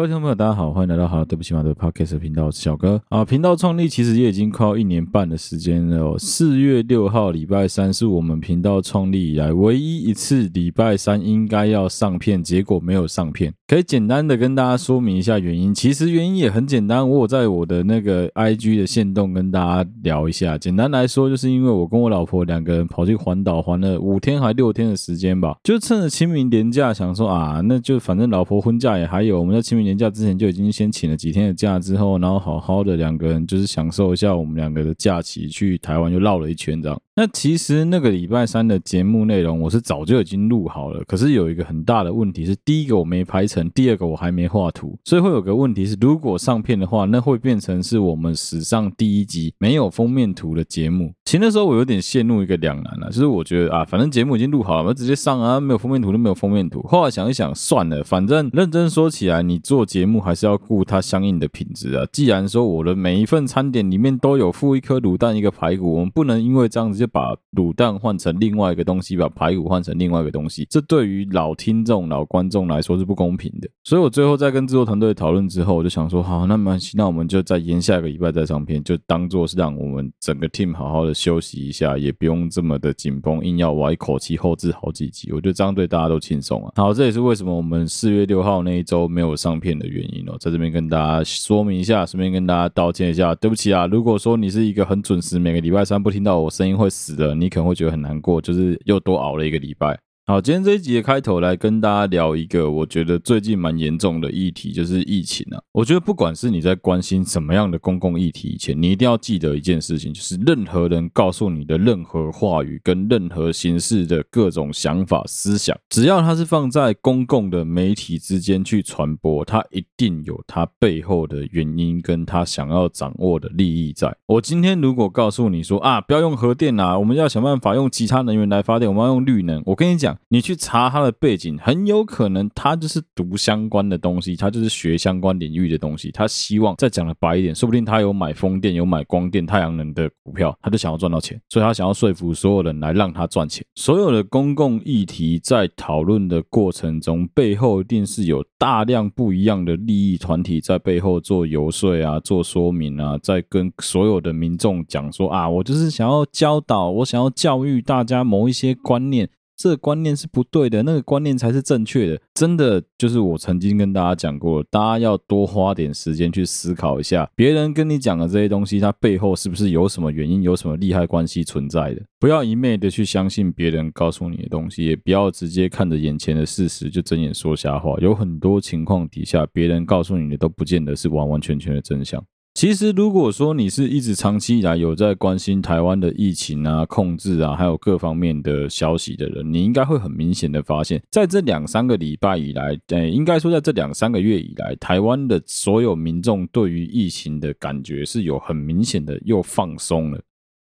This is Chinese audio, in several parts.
各位听众朋友，大家好，欢迎来到好对不起嘛的 Podcast 频道，我是小哥啊。频道创立其实也已经快要一年半的时间了哦。四月六号礼拜三是我们频道创立以来唯一一次礼拜三应该要上片，结果没有上片。可以简单的跟大家说明一下原因。其实原因也很简单，我有在我的那个 IG 的线动跟大家聊一下。简单来说，就是因为我跟我老婆两个人跑去环岛，环了五天还六天的时间吧，就趁着清明连假，想说啊，那就反正老婆婚假也还有，我们在清明。年假之前就已经先请了几天的假，之后然后好好的两个人就是享受一下我们两个的假期，去台湾就绕了一圈这样。那其实那个礼拜三的节目内容我是早就已经录好了，可是有一个很大的问题是，第一个我没拍成，第二个我还没画图，所以会有个问题是，如果上片的话，那会变成是我们史上第一集没有封面图的节目。其实那时候我有点陷入一个两难了，就是我觉得啊，反正节目已经录好了，我直接上啊，没有封面图就没有封面图。后来想一想，算了，反正认真说起来，你做节目还是要顾它相应的品质啊。既然说我的每一份餐点里面都有附一颗卤蛋一个排骨，我们不能因为这样子就把卤蛋换成另外一个东西，把排骨换成另外一个东西，这对于老听众、老观众来说是不公平的。所以我最后在跟制作团队讨论之后，我就想说，好，那没关系，那我们就再延下一个礼拜再上片，就当做是让我们整个 team 好好的休息一下，也不用这么的紧绷，硬要我一口气后制好几集，我觉得这样对大家都轻松啊。好，这也是为什么我们四月六号那一周没有上片的原因哦，在这边跟大家说明一下，顺便跟大家道歉一下，对不起啊。如果说你是一个很准时，每个礼拜三不听到我声音会死了，你可能会觉得很难过，就是又多熬了一个礼拜。好，今天这一集的开头来跟大家聊一个我觉得最近蛮严重的议题，就是疫情啊。我觉得不管是你在关心什么样的公共议题以前，你一定要记得一件事情，就是任何人告诉你的任何话语跟任何形式的各种想法思想，只要它是放在公共的媒体之间去传播，它一定有它背后的原因跟它想要掌握的利益在。我今天如果告诉你说啊，不要用核电啊，我们要想办法用其他能源来发电，我们要用绿能，我跟你讲。你去查他的背景，很有可能他就是读相关的东西，他就是学相关领域的东西。他希望再讲的白一点，说不定他有买风电、有买光电、太阳能的股票，他就想要赚到钱，所以他想要说服所有人来让他赚钱。所有的公共议题在讨论的过程中，背后一定是有大量不一样的利益团体在背后做游说啊、做说明啊，在跟所有的民众讲说啊，我就是想要教导，我想要教育大家某一些观念。这个观念是不对的，那个观念才是正确的。真的就是我曾经跟大家讲过，大家要多花点时间去思考一下，别人跟你讲的这些东西，它背后是不是有什么原因，有什么利害关系存在的？不要一昧的去相信别人告诉你的东西，也不要直接看着眼前的事实就睁眼说瞎话。有很多情况底下，别人告诉你的都不见得是完完全全的真相。其实，如果说你是一直长期以来有在关心台湾的疫情啊、控制啊，还有各方面的消息的人，你应该会很明显的发现，在这两三个礼拜以来，呃，应该说在这两三个月以来，台湾的所有民众对于疫情的感觉是有很明显的又放松了。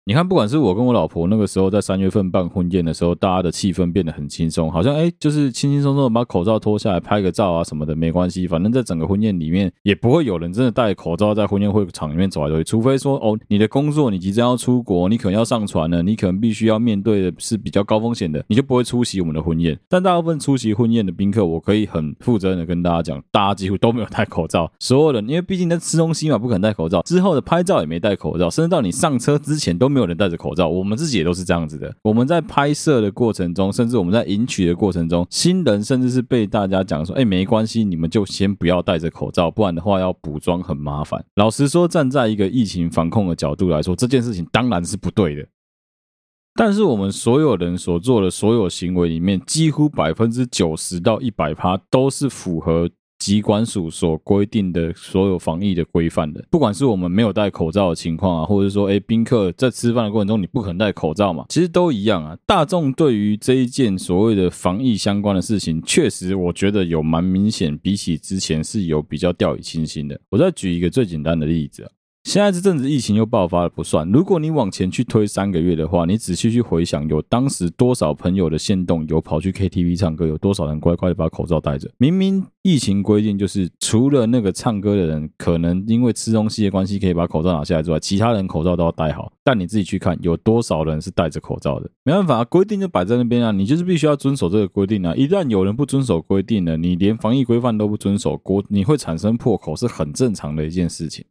你看，不管是我跟我老婆那个时候在三月份办婚宴的时候，大家的气氛变得很轻松，好像哎，就是轻轻松松的把口罩脱下来拍个照啊什么的，没关系，反正在整个婚宴里面也不会有人真的戴口罩在婚宴会场里面走来走去，除非说哦，你的工作你即将要出国，你可能要上船了，你可能必须要面对的是比较高风险的，你就不会出席我们的婚宴。但大部分出席婚宴的宾客，我可以很负责任的跟大家讲，大家几乎都没有戴口罩，所有人因为毕竟在吃东西嘛，不可能戴口罩，之后的拍照也没戴口罩，甚至到你上车之前都没有人戴着口罩，我们自己也都是这样子的。我们在拍摄的过程中，甚至我们在迎娶的过程中，新人甚至是被大家讲说：“哎，没关系，你们就先不要戴着口罩，不然的话要补妆很麻烦。”老实说，站在一个疫情防控的角度来说，这件事情当然是不对的。但是我们所有人所做的所有行为里面，几乎百分之九十到一百趴都是符合。疾管署所规定的所有防疫的规范的，不管是我们没有戴口罩的情况啊，或者说，诶，宾客在吃饭的过程中你不可能戴口罩嘛，其实都一样啊。大众对于这一件所谓的防疫相关的事情，确实我觉得有蛮明显，比起之前是有比较掉以轻心的。我再举一个最简单的例子。现在这阵子疫情又爆发了不算，如果你往前去推三个月的话，你仔细去回想，有当时多少朋友的限动有跑去 KTV 唱歌，有多少人乖乖的把口罩戴着？明明疫情规定就是除了那个唱歌的人可能因为吃东西的关系可以把口罩拿下来之外，其他人口罩都要戴好。但你自己去看，有多少人是戴着口罩的？没办法，规定就摆在那边啊，你就是必须要遵守这个规定啊。一旦有人不遵守规定了，你连防疫规范都不遵守，国你会产生破口，是很正常的一件事情。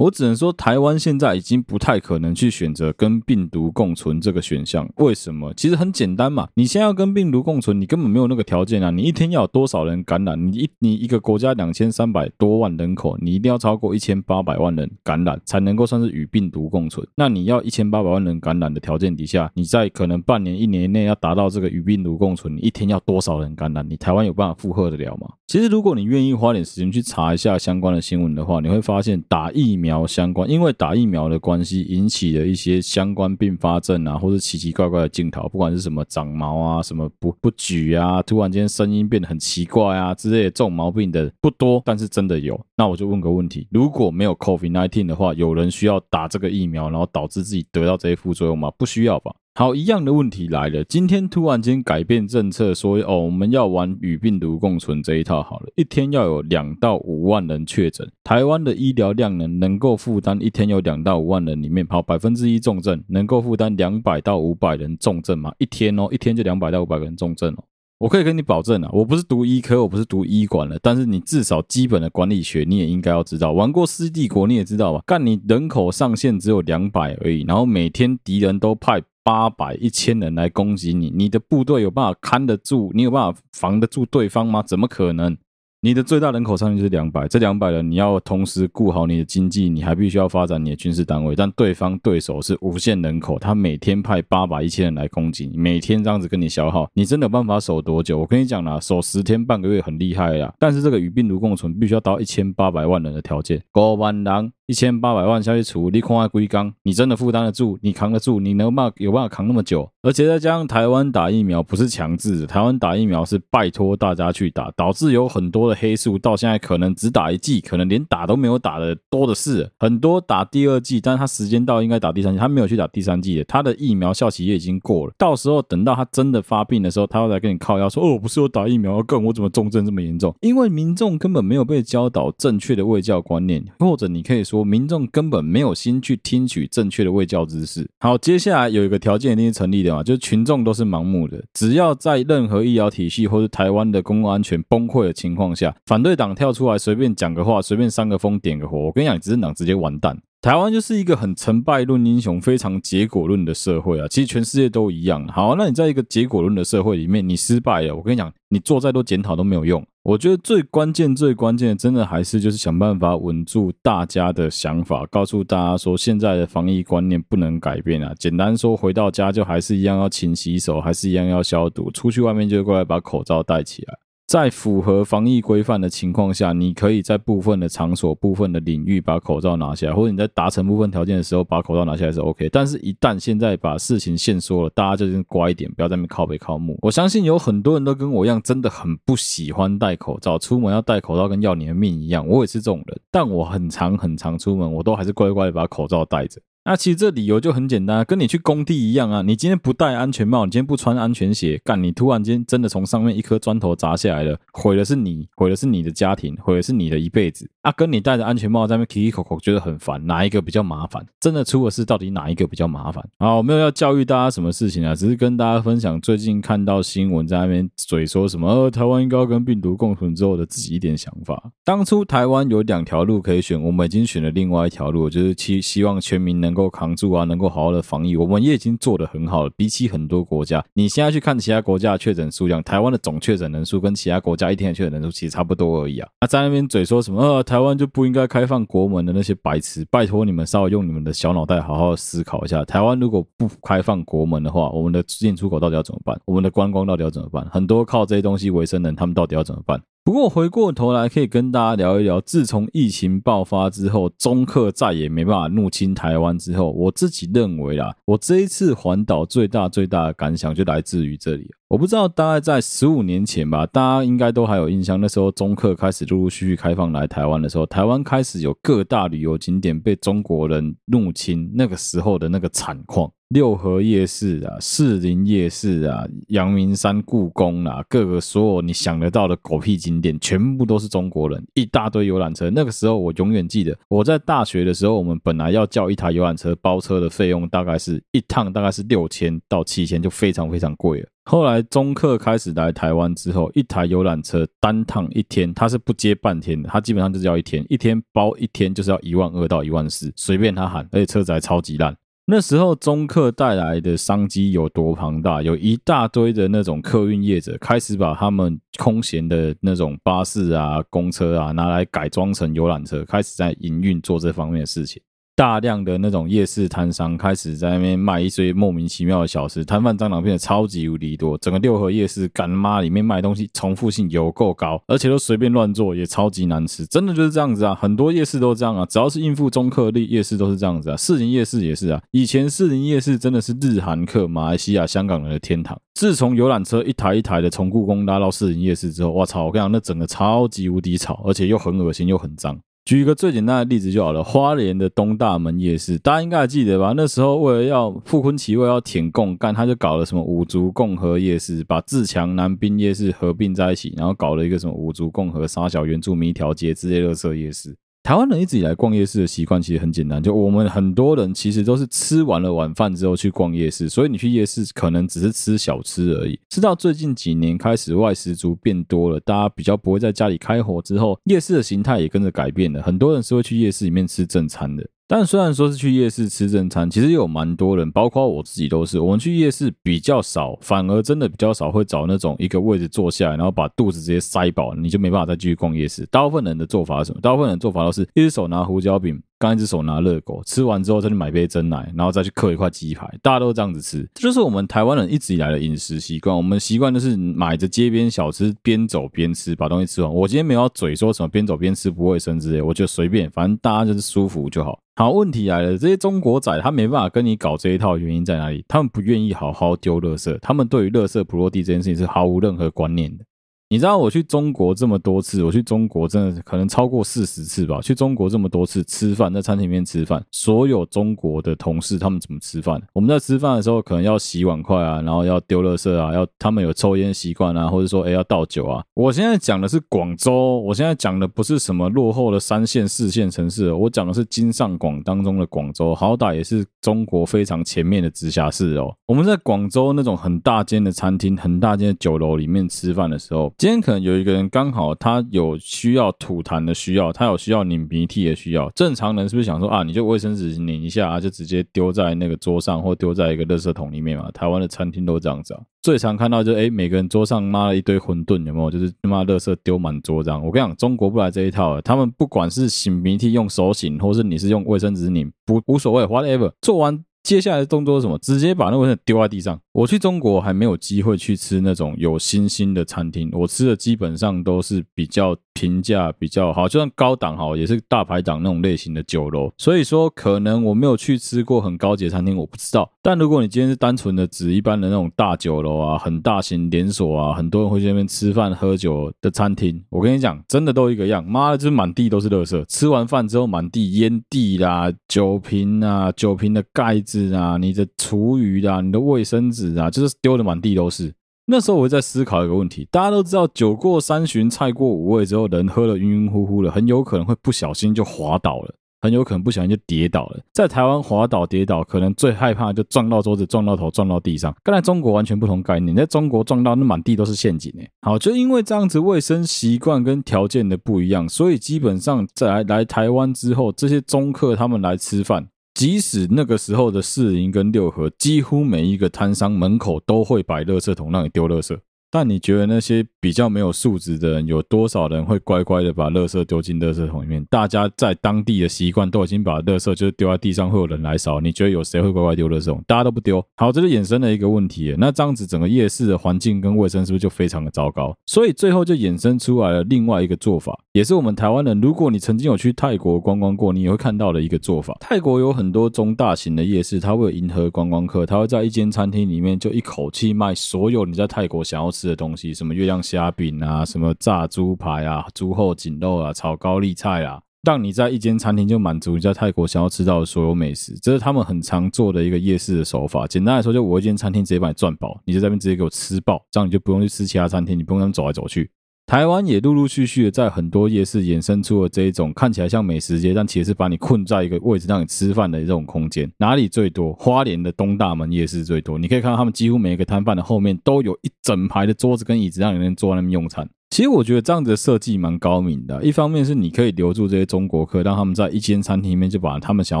我只能说，台湾现在已经不太可能去选择跟病毒共存这个选项。为什么？其实很简单嘛，你现在要跟病毒共存，你根本没有那个条件啊！你一天要有多少人感染？你一你一个国家两千三百多万人口，你一定要超过一千八百万人感染，才能够算是与病毒共存。那你要一千八百万人感染的条件底下，你在可能半年、一年内要达到这个与病毒共存，你一天要多少人感染？你台湾有办法负荷得了吗？其实，如果你愿意花点时间去查一下相关的新闻的话，你会发现打疫苗。苗相关，因为打疫苗的关系引起的一些相关并发症啊，或者奇奇怪怪的镜头，不管是什么长毛啊，什么不不举啊，突然间声音变得很奇怪啊之类的这种毛病的不多，但是真的有。那我就问个问题：如果没有 COVID-19 的话，有人需要打这个疫苗，然后导致自己得到这些副作用吗？不需要吧。好，一样的问题来了。今天突然间改变政策，说哦，我们要玩与病毒共存这一套好了，一天要有两到五万人确诊，台湾的医疗量能能够负担一天有两到五万人里面跑百分之一重症，能够负担两百到五百人重症吗？一天哦，一天就两百到五百个人重症哦。我可以跟你保证啊，我不是读医科，我不是读医管的，但是你至少基本的管理学你也应该要知道。玩过《世纪帝国》你也知道吧？干你人口上限只有两百而已，然后每天敌人都派。八百一千人来攻击你，你的部队有办法看得住？你有办法防得住对方吗？怎么可能？你的最大人口上限是两百，这两百人你要同时顾好你的经济，你还必须要发展你的军事单位。但对方对手是无限人口，他每天派八百一千人来攻击你，每天这样子跟你消耗，你真的有办法守多久？我跟你讲啦，守十天半个月很厉害呀。但是这个与病毒共存必须要到一千八百万人的条件，五万人。一千八百万下去除，你看下龟缸，你真的负担得住？你扛得住？你能办有办法扛那么久？而且再加上台湾打疫苗不是强制的，台湾打疫苗是拜托大家去打，导致有很多的黑数到现在可能只打一剂，可能连打都没有打的多的是。很多打第二剂，但是他时间到应该打第三剂，他没有去打第三剂的，他的疫苗效期也已经过了。到时候等到他真的发病的时候，他会来跟你靠腰说：“哦，不是我打疫苗更，我怎么重症这么严重？”因为民众根本没有被教导正确的卫教观念，或者你可以说。民众根本没有心去听取正确的卫教知识。好，接下来有一个条件一定是成立的嘛，就是群众都是盲目的。只要在任何医疗体系或是台湾的公共安全崩溃的情况下，反对党跳出来随便讲个话，随便煽个风点个火，我跟你讲，执政党直接完蛋。台湾就是一个很成败论英雄、非常结果论的社会啊！其实全世界都一样。好，那你在一个结果论的社会里面，你失败了，我跟你讲，你做再多检讨都没有用。我觉得最关键、最关键的，真的还是就是想办法稳住大家的想法，告诉大家说，现在的防疫观念不能改变啊！简单说，回到家就还是一样要勤洗手，还是一样要消毒，出去外面就过来把口罩戴起来。在符合防疫规范的情况下，你可以在部分的场所、部分的领域把口罩拿下来，或者你在达成部分条件的时候把口罩拿下来是 OK。但是，一旦现在把事情限缩了，大家就先乖一点，不要在那边靠北靠木。我相信有很多人都跟我一样，真的很不喜欢戴口罩，出门要戴口罩跟要你的命一样。我也是这种人，但我很常很常出门，我都还是乖乖的把口罩戴着。那其实这理由就很简单，跟你去工地一样啊。你今天不戴安全帽，你今天不穿安全鞋，干你突然间真的从上面一颗砖头砸下来了，毁的是你，毁的是你的家庭，毁的是你的一辈子啊。跟你戴着安全帽在那边起起口口，觉得很烦，哪一个比较麻烦？真的出了事，到底哪一个比较麻烦？啊，我没有要教育大家什么事情啊，只是跟大家分享最近看到新闻在那边嘴说什么，呃，台湾应该要跟病毒共存之后的自己一点想法。当初台湾有两条路可以选，我们已经选了另外一条路，就是希希望全民能。能够扛住啊，能够好好的防疫，我们也已经做得很好了。比起很多国家，你现在去看其他国家的确诊数量，台湾的总确诊人数跟其他国家一天的确诊人数其实差不多而已啊。那在那边嘴说什么，呃，台湾就不应该开放国门的那些白痴，拜托你们稍微用你们的小脑袋好好思考一下。台湾如果不开放国门的话，我们的进出口到底要怎么办？我们的观光到底要怎么办？很多靠这些东西为生的人，他们到底要怎么办？不过回过头来，可以跟大家聊一聊，自从疫情爆发之后，中客再也没办法入侵台湾之后，我自己认为啦，我这一次环岛最大最大的感想就来自于这里。我不知道大概在十五年前吧，大家应该都还有印象，那时候中客开始陆陆续续开放来台湾的时候，台湾开始有各大旅游景点被中国人入侵，那个时候的那个惨况。六合夜市啊，士林夜市啊，阳明山故宫啊，各个所有你想得到的狗屁景点，全部都是中国人，一大堆游览车。那个时候我永远记得，我在大学的时候，我们本来要叫一台游览车包车的费用，大概是一趟大概是六千到七千，就非常非常贵了。后来中客开始来台湾之后，一台游览车单趟一天，他是不接半天的，他基本上就是要一天，一天包一天就是要一万二到一万四，随便他喊，而且车子还超级烂。那时候中客带来的商机有多庞大？有一大堆的那种客运业者开始把他们空闲的那种巴士啊、公车啊拿来改装成游览车，开始在营运做这方面的事情。大量的那种夜市摊商开始在那边卖一堆莫名其妙的小吃，摊贩蟑螂变得超级无敌多。整个六合夜市干妈里面卖东西重复性有够高，而且都随便乱做，也超级难吃。真的就是这样子啊！很多夜市都这样啊，只要是应付中客的夜市都是这样子啊。士林夜市也是啊，以前士林夜市真的是日韩客、马来西亚、香港人的天堂。自从游览车一台一台的从故宫拉到士林夜市之后，我操！我跟你讲，那整个超级无敌吵，而且又很恶心又很脏。举一个最简单的例子就好了，花莲的东大门夜市，大家应该还记得吧？那时候为了要傅崐萁为了要填共干，他就搞了什么五族共和夜市，把自强南滨夜市合并在一起，然后搞了一个什么五族共和沙小原住民一条街之类垃圾夜市。台湾人一直以来逛夜市的习惯其实很简单，就我们很多人其实都是吃完了晚饭之后去逛夜市，所以你去夜市可能只是吃小吃而已。直到最近几年开始外食族变多了，大家比较不会在家里开火之后，夜市的形态也跟着改变了，很多人是会去夜市里面吃正餐的。但虽然说是去夜市吃正餐，其实有蛮多人，包括我自己都是。我们去夜市比较少，反而真的比较少会找那种一个位置坐下来，然后把肚子直接塞饱，你就没办法再继续逛夜市。大部分人的做法是什么？大部分人的做法都是一只手拿胡椒饼。刚一只手拿热狗，吃完之后再去买杯蒸奶，然后再去刻一块鸡排，大家都这样子吃，这就是我们台湾人一直以来的饮食习惯。我们习惯就是买着街边小吃，边走边吃，把东西吃完。我今天没有嘴说什么边走边吃不卫生之类，我就随便，反正大家就是舒服就好。好，问题来了，这些中国仔他没办法跟你搞这一套，原因在哪里？他们不愿意好好丢垃圾，他们对于垃圾不落地这件事情是毫无任何观念的。你知道我去中国这么多次，我去中国真的可能超过四十次吧。去中国这么多次吃饭，在餐厅里面吃饭，所有中国的同事他们怎么吃饭？我们在吃饭的时候，可能要洗碗筷啊，然后要丢垃圾啊，要他们有抽烟习惯啊，或者说诶要倒酒啊。我现在讲的是广州，我现在讲的不是什么落后的三线四线城市，我讲的是京上广当中的广州，好歹也是中国非常前面的直辖市哦。我们在广州那种很大间的餐厅、很大间的酒楼里面吃饭的时候。今天可能有一个人刚好他有需要吐痰的需要，他有需要拧鼻涕的需要。正常人是不是想说啊，你就卫生纸拧一下啊，就直接丢在那个桌上或丢在一个垃圾桶里面嘛？台湾的餐厅都这样子啊。最常看到就哎，每个人桌上抹了一堆馄饨，有没有？就是他妈垃圾丢满桌这样。我跟你讲，中国不来这一套，他们不管是擤鼻涕用手擤，或是你是用卫生纸拧，不无所谓，whatever。做完接下来的动作是什么？直接把那个卫生纸丢在地上。我去中国还没有机会去吃那种有星星的餐厅，我吃的基本上都是比较评价、比较好，就算高档哈也是大排档那种类型的酒楼。所以说，可能我没有去吃过很高级的餐厅，我不知道。但如果你今天是单纯的指一般的那种大酒楼啊，很大型连锁啊，很多人会去那边吃饭喝酒的餐厅，我跟你讲，真的都一个样，妈的，就是满地都是垃圾。吃完饭之后，满地烟蒂啦、酒瓶啊、酒瓶的盖子啊、你的厨余啊、你的卫生纸。啊，就是丢的满地都是。那时候我在思考一个问题，大家都知道，酒过三巡，菜过五味之后，人喝了晕晕乎乎的，很有可能会不小心就滑倒了，很有可能不小心就跌倒了。在台湾滑倒跌倒，可能最害怕就撞到桌子、撞到头、撞到地上。跟在中国完全不同概念，在中国撞到那满地都是陷阱诶。好，就因为这样子卫生习惯跟条件的不一样，所以基本上在来台湾之后，这些中客他们来吃饭。即使那个时候的四营跟六合，几乎每一个摊商门口都会摆垃圾桶让你丢垃圾。但你觉得那些比较没有素质的人，有多少人会乖乖的把垃圾丢进垃圾桶里面？大家在当地的习惯都已经把垃圾就是丢在地上，会有人来扫。你觉得有谁会乖乖丢垃圾桶？大家都不丢。好，这就衍生了一个问题。那这样子整个夜市的环境跟卫生是不是就非常的糟糕？所以最后就衍生出来了另外一个做法。也是我们台湾人，如果你曾经有去泰国观光过，你也会看到的一个做法。泰国有很多中大型的夜市，它会有迎合观光客，它会在一间餐厅里面就一口气卖所有你在泰国想要吃的东西，什么月亮虾饼啊，什么炸猪排啊，猪后颈肉啊，炒高丽菜啊，让你在一间餐厅就满足你在泰国想要吃到的所有美食。这是他们很常做的一个夜市的手法。简单来说，就我一间餐厅直接把你赚饱，你在那边直接给我吃饱，这样你就不用去吃其他餐厅，你不用那么走来走去。台湾也陆陆续续的在很多夜市衍生出了这一种看起来像美食街，但其实是把你困在一个位置让你吃饭的这种空间。哪里最多？花莲的东大门夜市最多。你可以看到他们几乎每一个摊贩的后面都有一整排的桌子跟椅子，让你能坐在那边用餐。其实我觉得这样子的设计蛮高明的。一方面是你可以留住这些中国客，让他们在一间餐厅里面就把他们想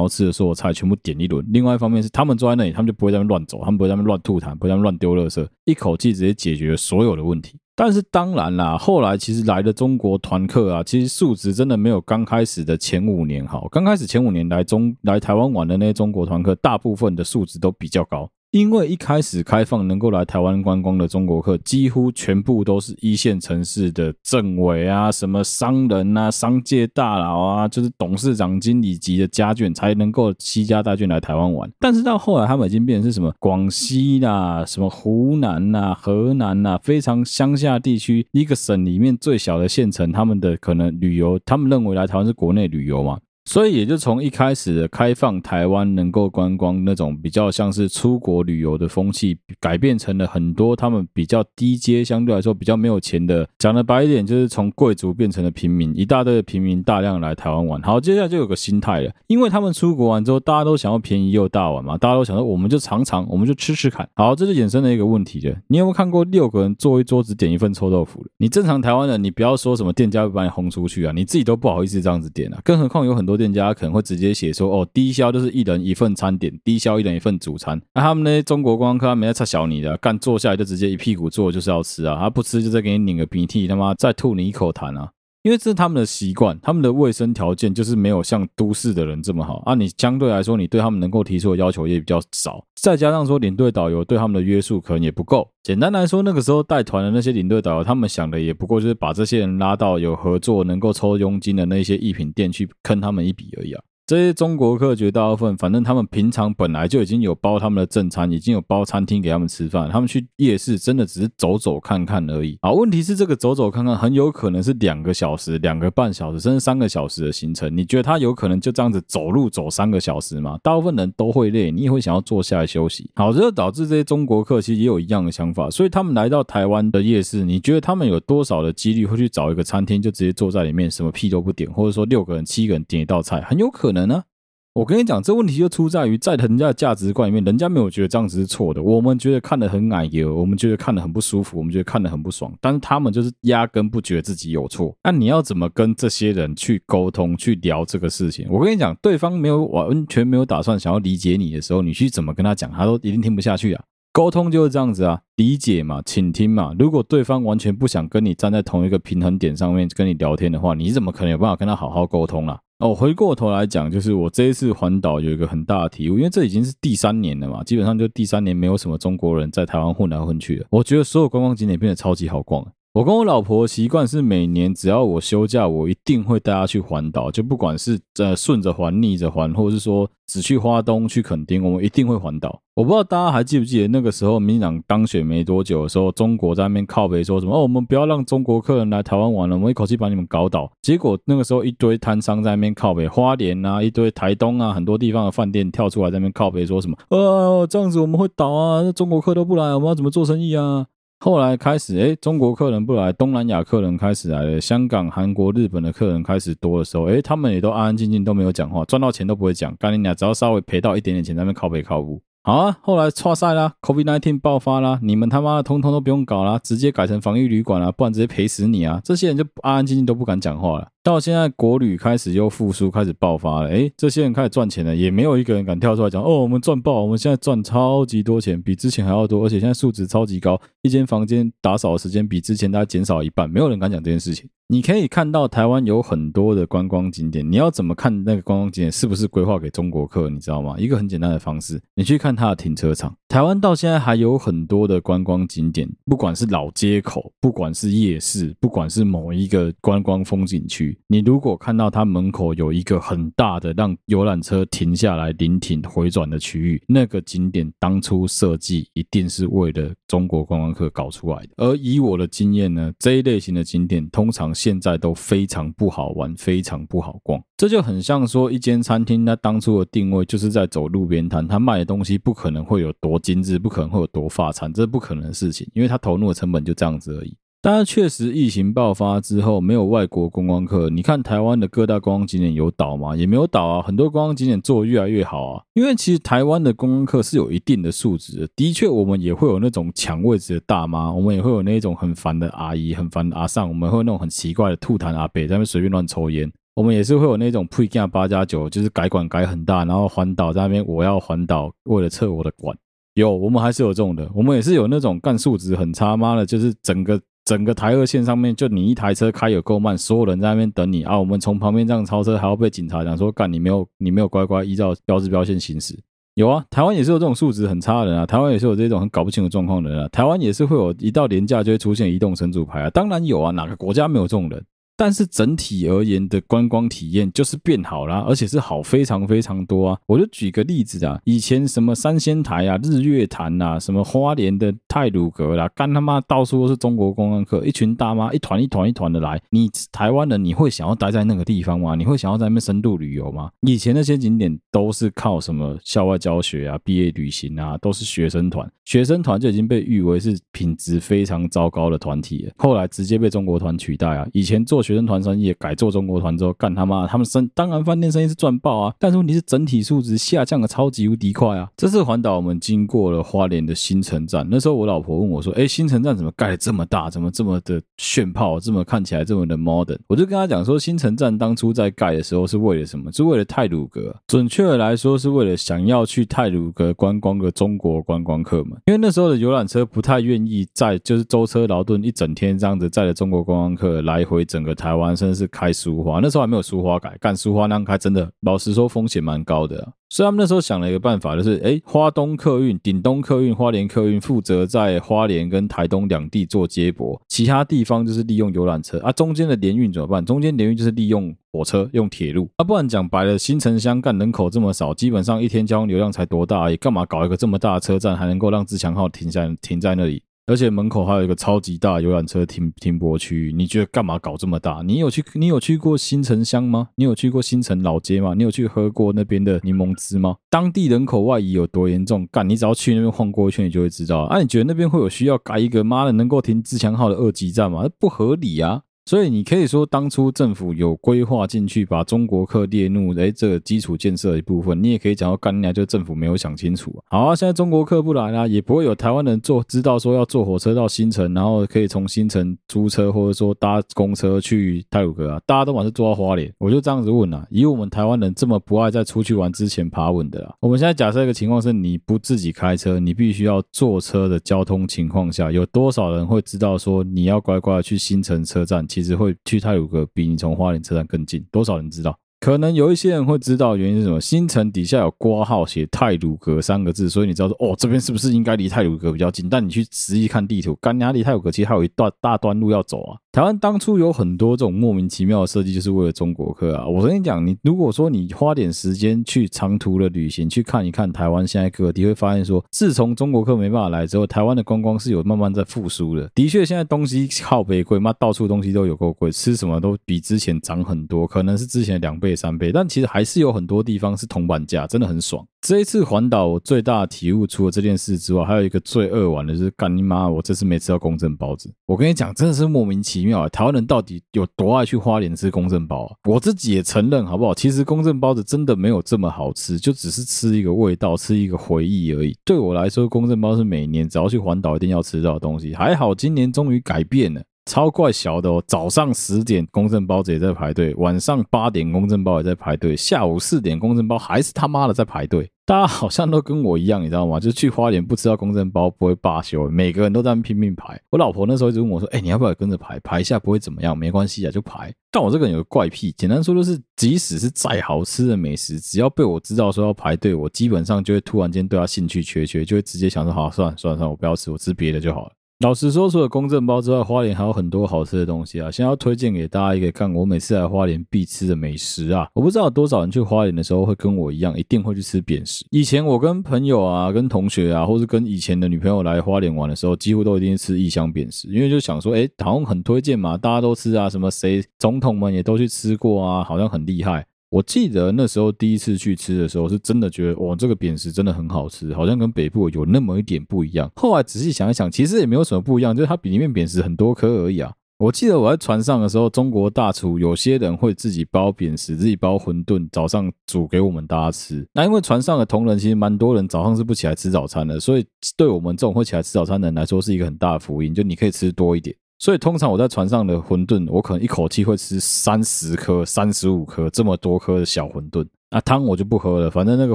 要吃的所有菜全部点一轮。另外一方面是他们坐在那里，他们就不会在那边乱走，他们不会在那边乱吐痰，不会在那边乱丢垃圾，一口气直接解决所有的问题。但是当然啦，后来其实来的中国团客啊，其实素质真的没有刚开始的前五年好。刚开始前五年来中来台湾玩的那些中国团客，大部分的素质都比较高。因为一开始开放能够来台湾观光的中国客，几乎全部都是一线城市的政委啊、什么商人啊、商界大佬啊，就是董事长、经理级的家眷才能够携家大眷来台湾玩。但是到后来，他们已经变成是什么广西啦、什么湖南呐、河南呐，非常乡下地区一个省里面最小的县城，他们的可能旅游，他们认为来台湾是国内旅游嘛。所以也就从一开始的开放台湾能够观光那种比较像是出国旅游的风气，改变成了很多他们比较低阶，相对来说比较没有钱的。讲的白一点，就是从贵族变成了平民，一大堆的平民大量来台湾玩。好，接下来就有个心态了，因为他们出国玩之后，大家都想要便宜又大碗嘛，大家都想说我们就尝尝，我们就吃吃看。好，这就衍生了一个问题的，你有没有看过六个人坐一桌子点一份臭豆腐？你正常台湾人，你不要说什么店家会把你轰出去啊，你自己都不好意思这样子点啊，更何况有很多。店家可能会直接写说：“哦，低消就是一人一份餐点，低消一人一份主餐。啊”那他们那些中国观光客他没在吃小你的，干坐下来就直接一屁股坐就是要吃啊，他不吃就再给你拧个鼻涕，他妈再吐你一口痰啊！因为这是他们的习惯，他们的卫生条件就是没有像都市的人这么好啊。你相对来说，你对他们能够提出的要求也比较少，再加上说领队导游对他们的约束可能也不够。简单来说，那个时候带团的那些领队导游，他们想的也不过就是把这些人拉到有合作、能够抽佣金的那些艺品店去坑他们一笔而已啊。这些中国客绝大部分，反正他们平常本来就已经有包他们的正餐，已经有包餐厅给他们吃饭。他们去夜市真的只是走走看看而已。好，问题是这个走走看看很有可能是两个小时、两个半小时，甚至三个小时的行程。你觉得他有可能就这样子走路走三个小时吗？大部分人都会累，你也会想要坐下来休息。好，这就导致这些中国客其实也有一样的想法，所以他们来到台湾的夜市，你觉得他们有多少的几率会去找一个餐厅就直接坐在里面，什么屁都不点，或者说六个人、七个人点一道菜，很有可能呢？我跟你讲，这问题就出在于在人家的价值观里面，人家没有觉得这样子是错的。我们觉得看得很矮油，我们觉得看得很不舒服，我们觉得看得很不爽。但是他们就是压根不觉得自己有错。那你要怎么跟这些人去沟通、去聊这个事情？我跟你讲，对方没有完全没有打算想要理解你的时候，你去怎么跟他讲，他都一定听不下去啊。沟通就是这样子啊，理解嘛，倾听嘛。如果对方完全不想跟你站在同一个平衡点上面跟你聊天的话，你怎么可能有办法跟他好好沟通啊？哦，回过头来讲，就是我这一次环岛有一个很大的体悟，因为这已经是第三年了嘛，基本上就第三年没有什么中国人在台湾混来混去的。我觉得所有观光景点变得超级好逛。我跟我老婆习惯是每年只要我休假，我一定会带她去环岛，就不管是呃顺着环、逆着环，或者是说只去花东、去垦丁，我们一定会环岛。我不知道大家还记不记得那个时候民进党当选没多久的时候，中国在那边靠北说什么哦，我们不要让中国客人来台湾玩了，我们一口气把你们搞倒。结果那个时候一堆摊商在那边靠北，花莲啊，一堆台东啊，很多地方的饭店跳出来在那边靠北说什么，哦，这样子我们会倒啊，那中国客都不来，我们要怎么做生意啊？后来开始，哎，中国客人不来，东南亚客人开始来了，香港、韩国、日本的客人开始多的时候，哎，他们也都安安静静都没有讲话，赚到钱都不会讲，干你俩只要稍微赔到一点点钱，在那边靠北靠屋。好啊，后来挫赛啦，COVID-19 爆发啦，你们他妈的通通都不用搞啦，直接改成防疫旅馆啦，不然直接赔死你啊！这些人就安安静静都不敢讲话了。到现在国旅开始又复苏，开始爆发了，诶，这些人开始赚钱了，也没有一个人敢跳出来讲哦，我们赚爆，我们现在赚超级多钱，比之前还要多，而且现在数值超级高，一间房间打扫的时间比之前大概减少一半，没有人敢讲这件事情。你可以看到台湾有很多的观光景点，你要怎么看那个观光景点是不是规划给中国客？你知道吗？一个很简单的方式，你去看他的停车场。台湾到现在还有很多的观光景点，不管是老街口，不管是夜市，不管是某一个观光风景区，你如果看到它门口有一个很大的让游览车停下来临停回转的区域，那个景点当初设计一定是为了中国观光客搞出来的。而以我的经验呢，这一类型的景点通常现在都非常不好玩，非常不好逛。这就很像说一间餐厅，它当初的定位就是在走路边摊，它卖的东西不可能会有多精致，不可能会有多发餐，这是不可能的事情，因为它投入的成本就这样子而已。当然，确实疫情爆发之后，没有外国观光客，你看台湾的各大观光景点有倒吗？也没有倒啊，很多观光景点做得越来越好啊。因为其实台湾的观光客是有一定的素质的，的确我们也会有那种抢位置的大妈，我们也会有那种很烦的阿姨、很烦的阿上，我们会有那种很奇怪的吐痰阿伯在那边随便乱抽烟。我们也是会有那种配件八加九，就是改管改很大，然后环岛在那边，我要环岛，为了测我的管，有，我们还是有这种的。我们也是有那种干素质很差，妈的，就是整个整个台二线上面，就你一台车开有够慢，所有人在那边等你啊。我们从旁边这样超车，还要被警察讲说干你没有你没有乖乖依照标志标线行驶。有啊，台湾也是有这种素质很差的人啊，台湾也是有这种很搞不清楚状况的人啊，台湾也是会有一到连假就会出现移动神主牌啊，当然有啊，哪个国家没有这种人？但是整体而言的观光体验就是变好啦，而且是好非常非常多啊！我就举个例子啊，以前什么三仙台啊、日月潭啊、什么花莲的太鲁阁啦，干他妈到处都是中国观光客，一群大妈一团一团一团的来。你台湾人你会想要待在那个地方吗？你会想要在那边深度旅游吗？以前那些景点都是靠什么校外教学啊、毕业旅行啊，都是学生团，学生团就已经被誉为是品质非常糟糕的团体了，后来直接被中国团取代啊！以前做。学生团生意改做中国团之后，干他妈，他们生当然饭店生意是赚爆啊，但是问题是整体素质下降的超级无敌快啊。这次环岛我们经过了花莲的新城站，那时候我老婆问我说：“哎，新城站怎么盖得这么大？怎么这么的炫炮？这么看起来这么的 modern？” 我就跟他讲说，新城站当初在盖的时候是为了什么？是为了泰鲁阁，准确的来说是为了想要去泰鲁阁观光的中国观光客们，因为那时候的游览车不太愿意载，就是舟车劳顿一整天这样子载着中国观光客来回整个。台湾甚至是开苏花，那时候还没有苏花改，干苏花那样开，真的老实说风险蛮高的啊。所以他们那时候想了一个办法，就是哎，花东客运、顶东客运、花莲客运负责在花莲跟台东两地做接驳，其他地方就是利用游览车啊。中间的联运怎么办？中间联运就是利用火车、用铁路啊。不然讲白了，新城乡干人口这么少，基本上一天交通流量才多大而已，干嘛搞一个这么大的车站，还能够让自强号停在停在那里？而且门口还有一个超级大游览车停停泊区，你觉得干嘛搞这么大？你有去你有去过新城乡吗？你有去过新城老街吗？你有去喝过那边的柠檬汁吗？当地人口外移有多严重？干，你只要去那边晃过一圈，你就会知道。啊，你觉得那边会有需要改一个妈的能够停自强号的二级站吗？不合理啊！所以你可以说，当初政府有规划进去，把中国客列入诶这个基础建设一部分。你也可以讲到干娘，就政府没有想清楚啊。好啊，现在中国客不来啦，也不会有台湾人坐知道说要坐火车到新城，然后可以从新城租车或者说搭公车去太鲁阁啊。大家都马上坐到花莲，我就这样子问啊，以我们台湾人这么不爱在出去玩之前爬稳的啊，我们现在假设一个情况是，你不自己开车，你必须要坐车的交通情况下，有多少人会知道说你要乖乖去新城车站？其实会去泰鲁阁比你从花莲车站更近，多少人知道？可能有一些人会知道原因是什么？新城底下有挂号写泰鲁阁三个字，所以你知道说哦，这边是不是应该离泰鲁阁比较近？但你去实际看地图，干你离泰鲁阁其实还有一段大段路要走啊。台湾当初有很多这种莫名其妙的设计，就是为了中国客啊。我跟你讲，你如果说你花点时间去长途的旅行，去看一看台湾现在各地，会发现说，自从中国客没办法来之后，台湾的观光是有慢慢在复苏的。的确，现在东西靠北贵，妈到处东西都有够贵，吃什么都比之前涨很多，可能是之前的两倍。三倍，但其实还是有很多地方是铜板价，真的很爽。这一次环岛，我最大的体悟，除了这件事之外，还有一个最扼腕的，就是干你妈！我这次没吃到公正包子。我跟你讲，真的是莫名其妙啊！台湾人到底有多爱去花莲吃公正包啊？我自己也承认，好不好？其实公正包子真的没有这么好吃，就只是吃一个味道，吃一个回忆而已。对我来说，公正包是每年只要去环岛一定要吃到的东西。还好今年终于改变了。超怪小的哦！早上十点公证包子也在排队，晚上八点公证包也在排队，下午四点公证包还是他妈的在排队。大家好像都跟我一样，你知道吗？就去花莲不吃到公证包不会罢休，每个人都在拼命排。我老婆那时候一直问我说：“哎、你要不要跟着排？排一下不会怎么样，没关系啊，就排。”但我这个人有个怪癖，简单说就是，即使是再好吃的美食，只要被我知道说要排队，我基本上就会突然间对他兴趣缺缺，就会直接想说：“好，算了算了算了，我不要吃，我吃别的就好了。”老实说，除了公正包之外，花莲还有很多好吃的东西啊！先要推荐给大家一个，看我每次来花莲必吃的美食啊！我不知道有多少人去花莲的时候会跟我一样，一定会去吃扁食。以前我跟朋友啊、跟同学啊，或是跟以前的女朋友来花莲玩的时候，几乎都一定吃义乡扁食，因为就想说，哎，好像很推荐嘛，大家都吃啊，什么谁总统们也都去吃过啊，好像很厉害。我记得那时候第一次去吃的时候，是真的觉得哇，这个扁食真的很好吃，好像跟北部有那么一点不一样。后来仔细想一想，其实也没有什么不一样，就是它比里面扁食很多颗而已啊。我记得我在船上的时候，中国大厨有些人会自己包扁食，自己包馄饨，早上煮给我们大家吃。那因为船上的同仁其实蛮多人早上是不起来吃早餐的，所以对我们这种会起来吃早餐的人来说是一个很大的福音，就你可以吃多一点。所以通常我在船上的馄饨，我可能一口气会吃三十颗、三十五颗这么多颗的小馄饨。那汤我就不喝了，反正那个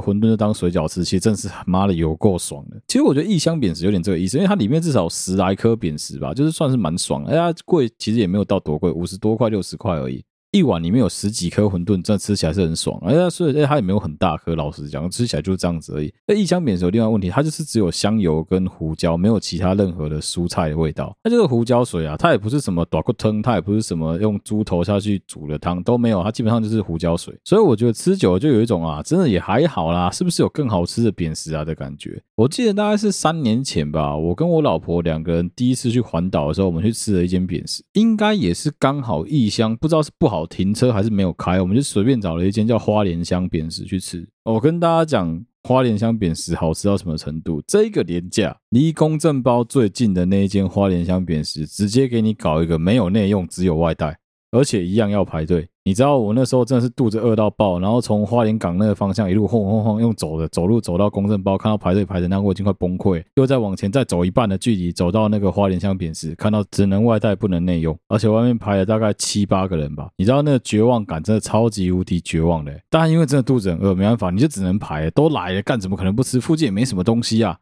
馄饨就当水饺吃，其实真是妈的有够爽的。其实我觉得一箱扁食有点这个意思，因为它里面至少十来颗扁食吧，就是算是蛮爽的。哎呀，贵其实也没有到多贵，五十多块、六十块而已。一碗里面有十几颗馄饨，真的吃起来是很爽。而且，所以，它也没有很大颗，老实讲，吃起来就是这样子而已。那异香扁食有另外问题，它就是只有香油跟胡椒，没有其他任何的蔬菜的味道。那这个胡椒水啊，它也不是什么大骨汤，它也不是什么用猪头下去煮的汤，都没有，它基本上就是胡椒水。所以我觉得吃久了就有一种啊，真的也还好啦，是不是有更好吃的扁食啊的感觉？我记得大概是三年前吧，我跟我老婆两个人第一次去环岛的时候，我们去吃了一间扁食，应该也是刚好异香，不知道是不好停车还是没有。开，我们就随便找了一间叫花莲香扁食去吃。我跟大家讲，花莲香扁食好吃到什么程度？这个廉价离公正包最近的那一间花莲香扁食，直接给你搞一个没有内用，只有外带，而且一样要排队。你知道我那时候真的是肚子饿到爆，然后从花莲港那个方向一路晃晃晃，用走的走路走到公正包，看到排队排的那我已经快崩溃。又再往前再走一半的距离，走到那个花莲香扁食，看到只能外带不能内用，而且外面排了大概七八个人吧。你知道那个绝望感真的超级无敌绝望的。但因为真的肚子很饿，没办法，你就只能排。都来了，干怎么可能不吃？附近也没什么东西啊。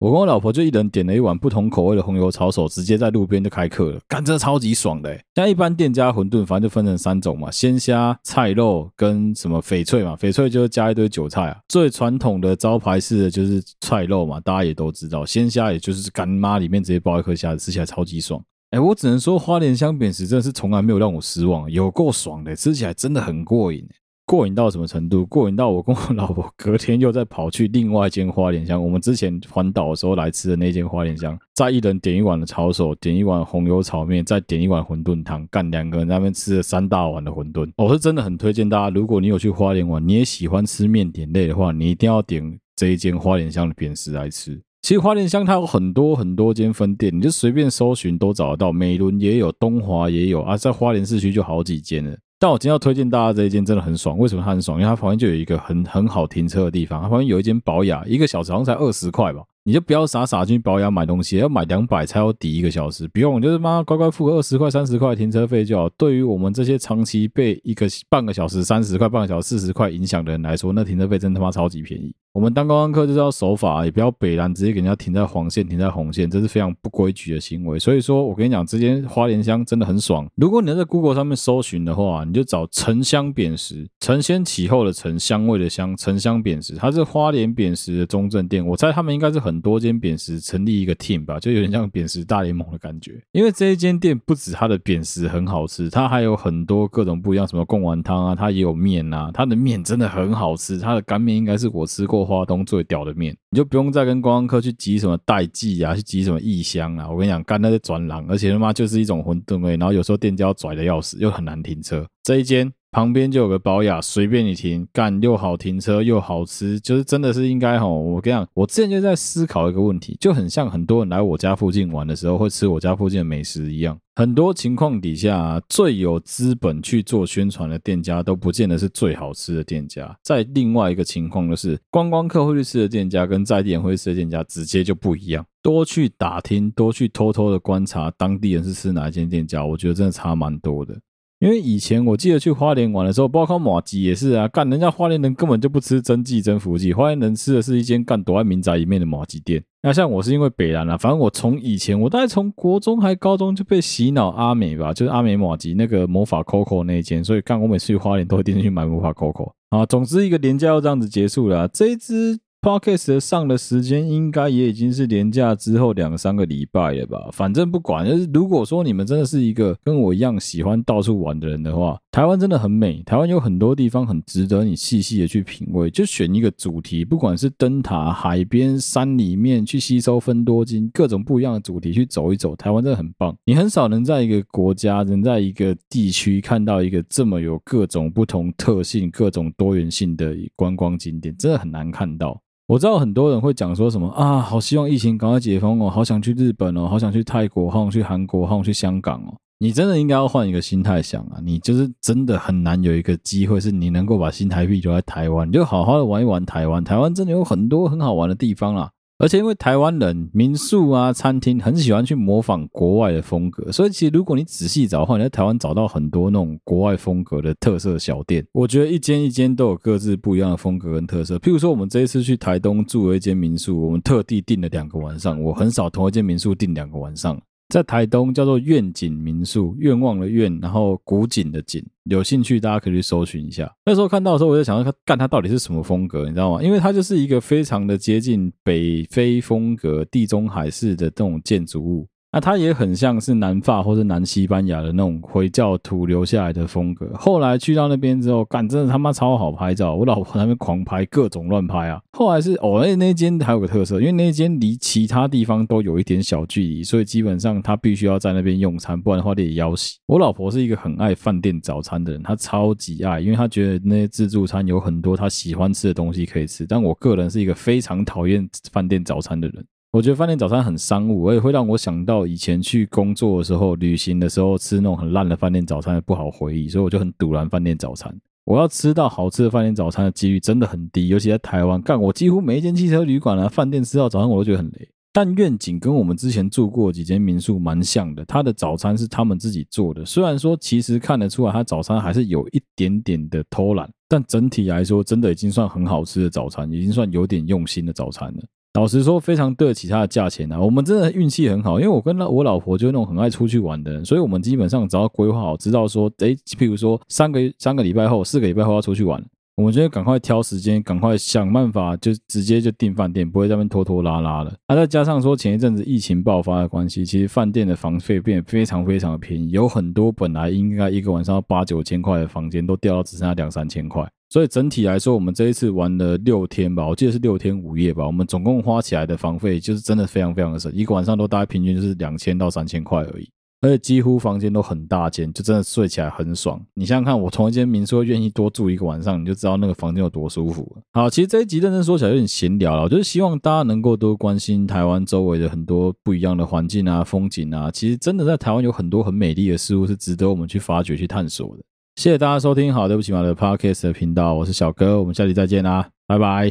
我跟我老婆就一人点了一碗不同口味的红油抄手，直接在路边就开课了，干这超级爽的。像一般店家馄饨，反正就分成三种嘛，鲜虾、菜肉跟什么翡翠嘛，翡翠就是加一堆韭菜啊。最传统的招牌式的就是菜肉嘛，大家也都知道。鲜虾也就是干妈里面直接包一颗虾，吃起来超级爽。哎，我只能说花莲香扁食真的是从来没有让我失望，有够爽的，吃起来真的很过瘾。过瘾到什么程度？过瘾到我跟我老婆隔天又再跑去另外一间花莲香，我们之前环岛的时候来吃的那间花莲香，再一人点一碗的抄手，点一碗红油炒面，再点一碗馄饨汤，干两个人那边吃了三大碗的馄饨。我是真的很推荐大家，如果你有去花莲玩，你也喜欢吃面点类的话，你一定要点这一间花莲香的扁食来吃。其实花莲香它有很多很多间分店，你就随便搜寻都找得到，美仑也有，东华也有啊，在花莲市区就好几间了。但我今天要推荐大家这一间真的很爽，为什么它很爽？因为它旁边就有一个很很好停车的地方，它旁边有一间保养，一个小时好像才二十块吧。你就不要傻傻去保养买东西，要买两百才要抵一个小时，不用，就是妈乖乖付个二十块、三十块停车费就好。对于我们这些长期被一个半个小时三十块、半个小时四十块影响的人来说，那停车费真他妈超级便宜。我们当观光客就是要守法，也不要北烂，直接给人家停在黄线、停在红线，这是非常不规矩的行为。所以说我跟你讲，这间花莲香真的很爽。如果你能在 Google 上面搜寻的话，你就找沉香扁食，承先启后的沉，香味的香，沉香扁食，它是花莲扁食的中正店。我猜他们应该是很多间扁食。成立一个 team 吧，就有点像扁食大联盟的感觉。因为这一间店不止它的扁食很好吃，它还有很多各种不一样，什么贡丸汤啊，它也有面啊，它的面真的很好吃。它的干面应该是我吃过花东最屌的面，你就不用再跟观光客去挤什么代记啊，去挤什么异乡啊。我跟你讲，干那些转廊，而且他妈就是一种混沌味，然后有时候店家要拽的要死，又很难停车。这一间。旁边就有个保雅，随便你停，干又好停车又好吃，就是真的是应该吼。我跟你讲，我之前就在思考一个问题，就很像很多人来我家附近玩的时候会吃我家附近的美食一样。很多情况底下，最有资本去做宣传的店家都不见得是最好吃的店家。在另外一个情况就是，观光客会去吃的店家跟在地人会吃的店家直接就不一样。多去打听，多去偷偷的观察当地人是吃哪一间店家，我觉得真的差蛮多的。因为以前我记得去花莲玩的时候，包括马吉也是啊，干人家花莲人根本就不吃增剂增福剂，花莲人吃的是一间干躲在民宅里面的马吉店。那像我是因为北兰啊，反正我从以前我大概从国中还高中就被洗脑阿美吧，就是阿美麻糬那个魔法 Coco 那一间，所以干我每次去花莲都会进去买魔法 Coco。啊，总之一个连假要这样子结束了，这一支。Podcast 上的时间应该也已经是连假之后两三个礼拜了吧？反正不管，就是如果说你们真的是一个跟我一样喜欢到处玩的人的话，台湾真的很美。台湾有很多地方很值得你细细的去品味。就选一个主题，不管是灯塔、海边、山里面，去吸收芬多金，各种不一样的主题去走一走。台湾真的很棒，你很少能在一个国家、能在一个地区看到一个这么有各种不同特性、各种多元性的观光景点，真的很难看到。我知道很多人会讲说什么啊，好希望疫情赶快解封哦，好想去日本哦，好想去泰国，好想去韩国，好想去香港哦。你真的应该要换一个心态想啊，你就是真的很难有一个机会是你能够把新台币留在台湾，你就好好的玩一玩台湾。台湾真的有很多很好玩的地方啦。而且因为台湾人民宿啊、餐厅很喜欢去模仿国外的风格，所以其实如果你仔细找的话，你在台湾找到很多那种国外风格的特色小店。我觉得一间一间都有各自不一样的风格跟特色。譬如说，我们这一次去台东住了一间民宿，我们特地订了两个晚上。我很少同一间民宿订两个晚上。在台东叫做愿景民宿，愿望的愿，然后古井的景，有兴趣大家可以去搜寻一下。那时候看到的时候，我就想说，他干它到底是什么风格，你知道吗？因为它就是一个非常的接近北非风格、地中海式的这种建筑物。那它也很像是南法或是南西班牙的那种回教徒留下来的风格。后来去到那边之后，干真的他妈超好拍照，我老婆那边狂拍，各种乱拍啊。后来是哦，那那间还有个特色，因为那间离其他地方都有一点小距离，所以基本上他必须要在那边用餐，不然的话得腰洗。我老婆是一个很爱饭店早餐的人，她超级爱，因为她觉得那些自助餐有很多她喜欢吃的东西可以吃。但我个人是一个非常讨厌饭店早餐的人。我觉得饭店早餐很商务，而且会让我想到以前去工作的时候、旅行的时候吃那种很烂的饭店早餐的不好回忆，所以我就很赌烂饭店早餐。我要吃到好吃的饭店早餐的几率真的很低，尤其在台湾，干我几乎每一间汽车旅馆啊、饭店吃到早餐我都觉得很雷。但愿景跟我们之前住过几间民宿蛮像的，它的早餐是他们自己做的，虽然说其实看得出来它早餐还是有一点点的偷懒，但整体来说真的已经算很好吃的早餐，已经算有点用心的早餐了。老实说，非常对得起他的价钱啊！我们真的运气很好，因为我跟我老婆就是那种很爱出去玩的人，所以我们基本上只要规划好，知道说，诶，譬如说三个三个礼拜后、四个礼拜后要出去玩，我们就会赶快挑时间，赶快想办法，就直接就订饭店，不会在那边拖拖拉拉的。啊，再加上说前一阵子疫情爆发的关系，其实饭店的房费变非常非常的便宜，有很多本来应该一个晚上要八九千块的房间，都掉到只剩下两三千块。所以整体来说，我们这一次玩了六天吧，我记得是六天五夜吧。我们总共花起来的房费就是真的非常非常的省，一个晚上都大概平均就是两千到三千块而已，而且几乎房间都很大间，就真的睡起来很爽。你想想看，我同一间民宿愿意多住一个晚上，你就知道那个房间有多舒服。好，其实这一集认真说起来有点闲聊了，我就是希望大家能够多关心台湾周围的很多不一样的环境啊、风景啊。其实真的在台湾有很多很美丽的事物是值得我们去发掘、去探索的。谢谢大家收听，好，对不起马的 Podcast 的频道，我是小哥，我们下期再见啦，拜拜。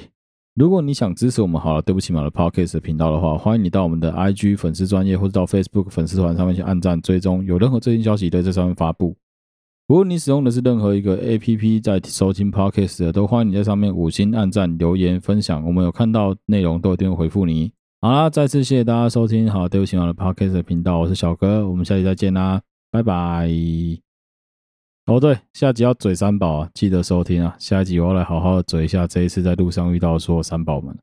如果你想支持我们好了，对不起马的 Podcast 的频道的话，欢迎你到我们的 IG 粉丝专业或者到 Facebook 粉丝团上面去按赞追踪，有任何最新消息都在这上面发布。如果你使用的是任何一个 APP 在收听 Podcast 的，都欢迎你在上面五星按赞、留言、分享，我们有看到内容都一定会回复你。好啦，再次谢谢大家收听，好，对不起马的 Podcast 的频道，我是小哥，我们下期再见啦，拜拜。哦，对，下集要嘴三宝啊，记得收听啊！下一集我要来好好的嘴一下这一次在路上遇到的所有三宝们。